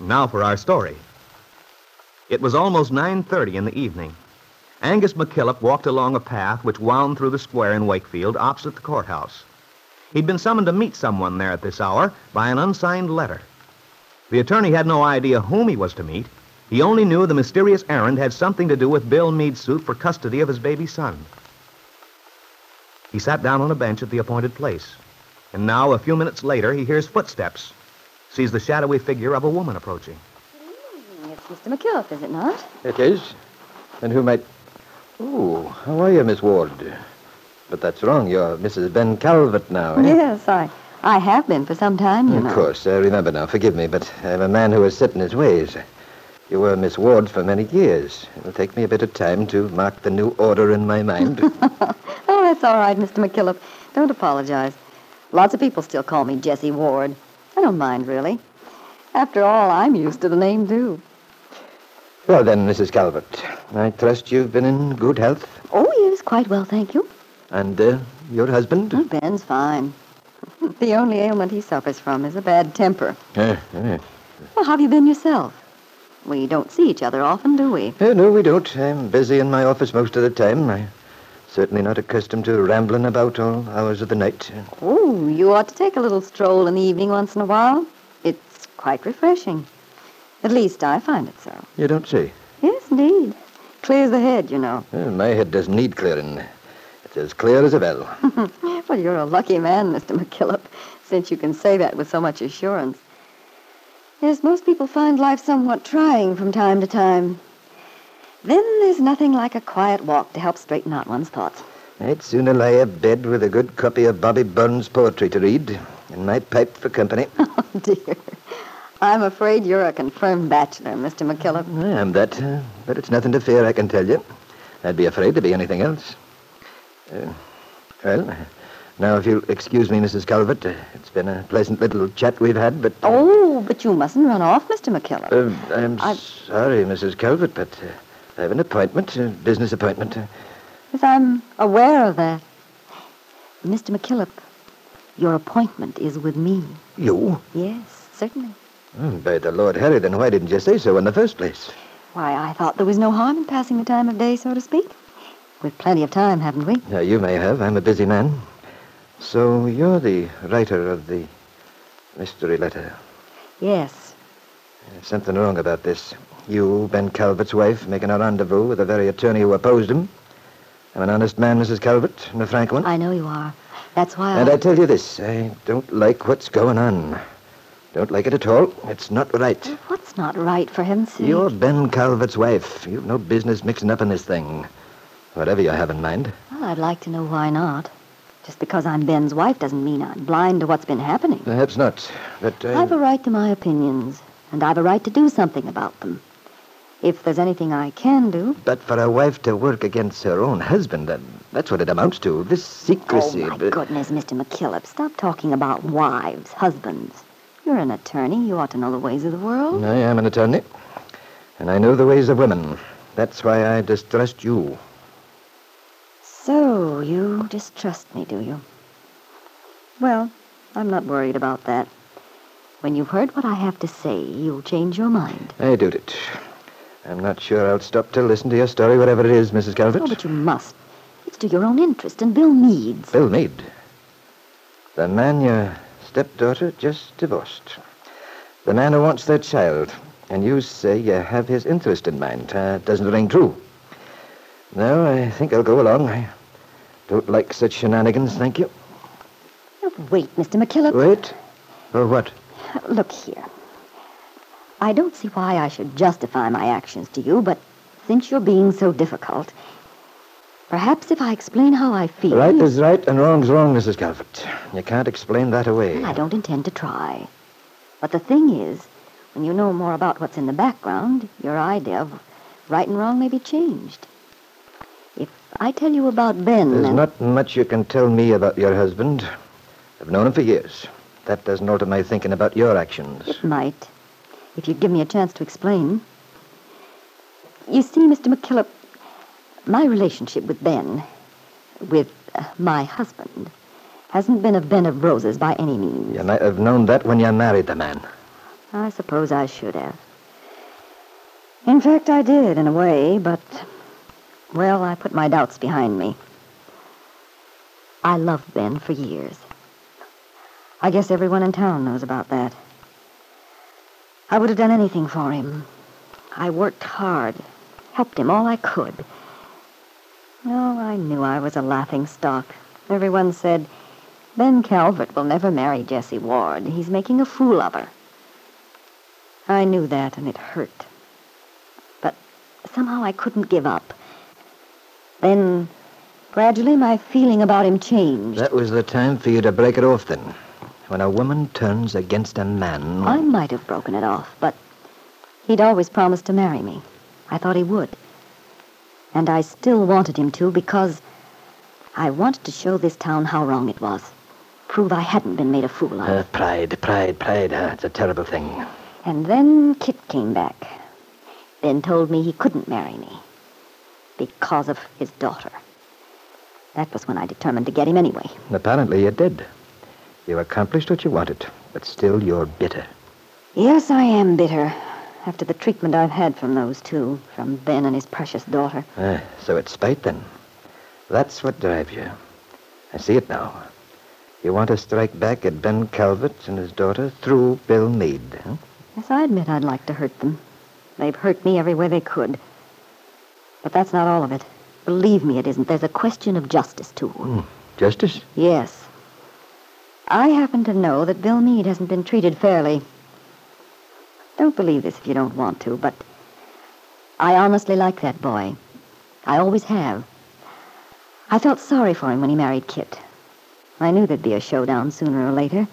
Now for our story. It was almost 9.30 in the evening. Angus McKillop walked along a path which wound through the square in Wakefield opposite the courthouse. He'd been summoned to meet someone there at this hour by an unsigned letter. The attorney had no idea whom he was to meet. He only knew the mysterious errand had something to do with Bill Meade's suit for custody of his baby son. He sat down on a bench at the appointed place. And now, a few minutes later, he hears footsteps, sees the shadowy figure of a woman approaching. It's Mr. McKillop, is it not? It is. And who might. Oh, how are you, Miss Ward? But that's wrong. You're Mrs. Ben Calvert now, eh? Yes, I, I have been for some time, you know. Of course, I remember now. Forgive me, but I'm a man who is set in his ways. You were Miss Ward for many years. It'll take me a bit of time to mark the new order in my mind. oh, that's all right, Mr. McKillop. Don't apologize. Lots of people still call me Jessie Ward. I don't mind, really. After all, I'm used to the name, too. well, then, Mrs. Calvert, I trust you've been in good health. Oh, yes, quite well, thank you. And uh, your husband? Oh, Ben's fine. the only ailment he suffers from is a bad temper. Uh, uh, Well, how have you been yourself? We don't see each other often, do we? uh, no, we don't. I'm busy in my office most of the time. I'm certainly not accustomed to rambling about all hours of the night. Oh, you ought to take a little stroll in the evening once in a while. It's quite refreshing. At least I find it so. You don't say. Yes, indeed. Clears the head, you know. Well, my head doesn't need clearing. It's as clear as a bell. Well, you're a lucky man, Mr. McKillop, since you can say that with so much assurance. Yes, most people find life somewhat trying from time to time. Then there's nothing like a quiet walk to help straighten out one's thoughts. I'd sooner lie abed with a good copy of Bobby Burns' poetry to read and my pipe for company. Oh, dear. I'm afraid you're a confirmed bachelor, Mr. McKillop. I am that, uh, but it's nothing to fear, I can tell you. I'd be afraid to be anything else. Uh, well, now if you'll excuse me, Mrs. Calvert, uh, it's been a pleasant little chat we've had, but... Oh, but you mustn't run off, Mr. McKillop. Uh, I'm I've- sorry, Mrs. Calvert, but uh, I have an appointment, a business appointment. Yes, I'm aware of that. Mr. McKillop, your appointment is with me. you? Yes, certainly. Oh, by the Lord Harry, then why didn't you say so in the first place? Why, I thought there was no harm in passing the time of day, so to speak. We've plenty of time, haven't we? Now, you may have. I'm a busy man. So you're the writer of the mystery letter. Yes. There's something wrong about this. You, Ben Calvert's wife, making a rendezvous with the very attorney who opposed him. I'm an honest man, Mrs. Calvert, and a frank one. I know you are. That's why And I... Tell you this, I don't like what's going on. Don't like it at all. It's not right. What's not right, for him, sake? You're Ben Calvert's wife. You've no business mixing up in this thing. Whatever you have in mind. Well, I'd like to know why not. Just because I'm Ben's wife doesn't mean I'm blind to what's been happening. Perhaps not. But I... I've a right to my opinions, and I've a right to do something about them. If there's anything I can do... But for a wife to work against her own husband, that, that's what it amounts to. This secrecy. Oh, my but- goodness, Mr. McKillop, stop talking about wives, husbands. You're an attorney. You ought to know the ways of the world. I am an attorney, and I know the ways of women. That's why I distrust you. So, you distrust me, do you? Well, I'm not worried about that. When you've heard what I have to say, you'll change your mind. I doubt it. I'm not sure I'll stop to listen to your story, whatever it is, Mrs. Calvert. Oh, but you must. It's to your own interest, and Bill needs. Bill Meade. The man your stepdaughter just divorced. The man who wants their child. And you say you have his interest in mind. Uh, doesn't ring true. No, I think I'll go along. I don't like such shenanigans, thank you. Now, wait, Mr. McKillop. Wait? For what? Look here. I don't see why I should justify my actions to you, but since you're being so difficult, perhaps if I explain how I feel. Right is right and wrong's wrong, Mrs. Calvert. You can't explain that away. I don't intend to try. But the thing is, when you know more about what's in the background, your idea of right and wrong may be changed. If I tell you about Ben There's and... not much you can tell me about your husband. I've known him for years. That doesn't alter my thinking about your actions. It might, if you'd give me a chance to explain. You see, Mr. McKillop, my relationship with Ben, with uh, my husband, hasn't been a bed of roses by any means. You might have known that when you married the man. I suppose I should have. In fact, I did, in a way, but, well, I put my doubts behind me. I loved Ben for years. I guess everyone in town knows about that. I would have done anything for him. I worked hard, helped him all I could. Oh, I knew I was a laughing stock. Everyone said, Ben Calvert will never marry Jessie Ward. He's making a fool of her. I knew that, and it hurt. But somehow I couldn't give up. Then, gradually, my feeling about him changed. That was the time for you to break it off, then. When a woman turns against a man. I might have broken it off, but he'd always promised to marry me. I thought he would. And I still wanted him to because I wanted to show this town how wrong it was. Prove I hadn't been made a fool of. Uh, pride, pride, pride. Uh, it's a terrible thing. And then Kitt came back. Then told me he couldn't marry me because of his daughter. That was when I determined to get him anyway. Apparently you did. You accomplished what you wanted, but still you're bitter. Yes, I am bitter. After the treatment I've had from those two, from Ben and his precious daughter. Uh, so it's spite, then. That's what drives you. I see it now. You want to strike back at Ben Calvert and his daughter through Bill Meade, huh? Yes, I admit I'd like to hurt them. They've hurt me every way they could. But that's not all of it. Believe me, it isn't. There's a question of justice, too. Hmm. Justice? Yes. I happen to know that Bill Meade hasn't been treated fairly. Don't believe this if you don't want to, but I honestly like that boy. I always have. I felt sorry for him when he married Kitt. I knew there'd be a showdown sooner or later.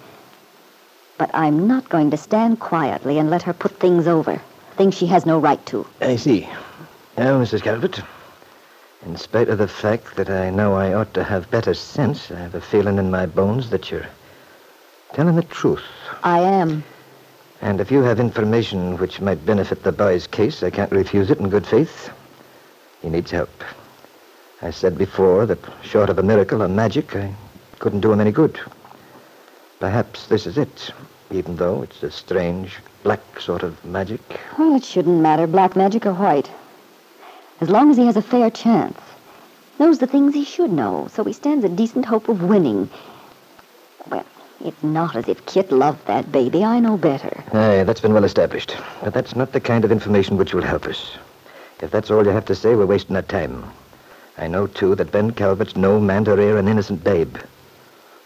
But I'm not going to stand quietly and let her put things over. Things she has no right to. I see. Now, Mrs. Calvert, in spite of the fact that I know I ought to have better sense, I have a feeling in my bones that you're telling the truth. I am. And if you have information which might benefit the boy's case, I can't refuse it in good faith. He needs help. I said before that short of a miracle or magic, I couldn't do him any good. Perhaps this is it, even though it's a strange, black sort of magic. Well, it shouldn't matter, black magic or white. As long as he has a fair chance. Knows the things he should know, so he stands a decent hope of winning. It's not as if Kitt loved that baby. I know better. Aye, that's been well established. But that's not the kind of information which will help us. If that's all you have to say, we're wasting our time. I know, too, that Ben Calvert's no man to rear an innocent babe.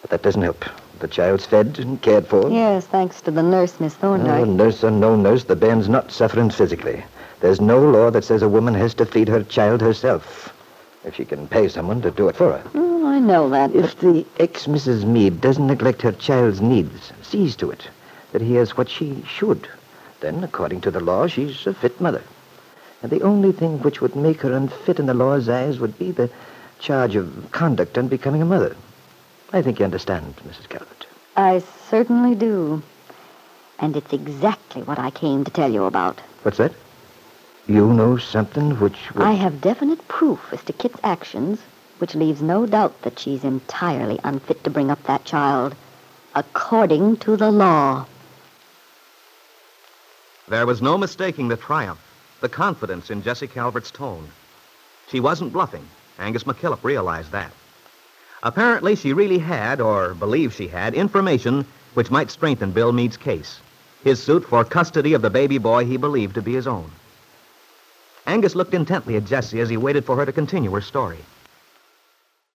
But that doesn't help. The child's fed and cared for. Yes, thanks to the nurse, Miss Thorndyke. nurse or no nurse, the bairn's not suffering physically. There's no law that says a woman has to feed her child herself. If she can pay someone to do it for her. Oh, I know that. If the ex-Mrs. Meade doesn't neglect her child's needs, sees to it that he has what she should, then, according to the law, she's a fit mother. And the only thing which would make her unfit in the law's eyes would be the charge of conduct on becoming a mother. I think you understand, Mrs. Calvert. I certainly do. And it's exactly what I came to tell you about. What's that? You know something which would... I have definite proof as to Kitt's actions, which leaves no doubt that she's entirely unfit to bring up that child, according to the law. There was no mistaking the triumph, the confidence in Jessie Calvert's tone. She wasn't bluffing. Angus McKillop realized that. Apparently, she really had, or believed she had, information which might strengthen Bill Meade's case, his suit for custody of the baby boy he believed to be his own. Angus looked intently at Jessie as he waited for her to continue her story.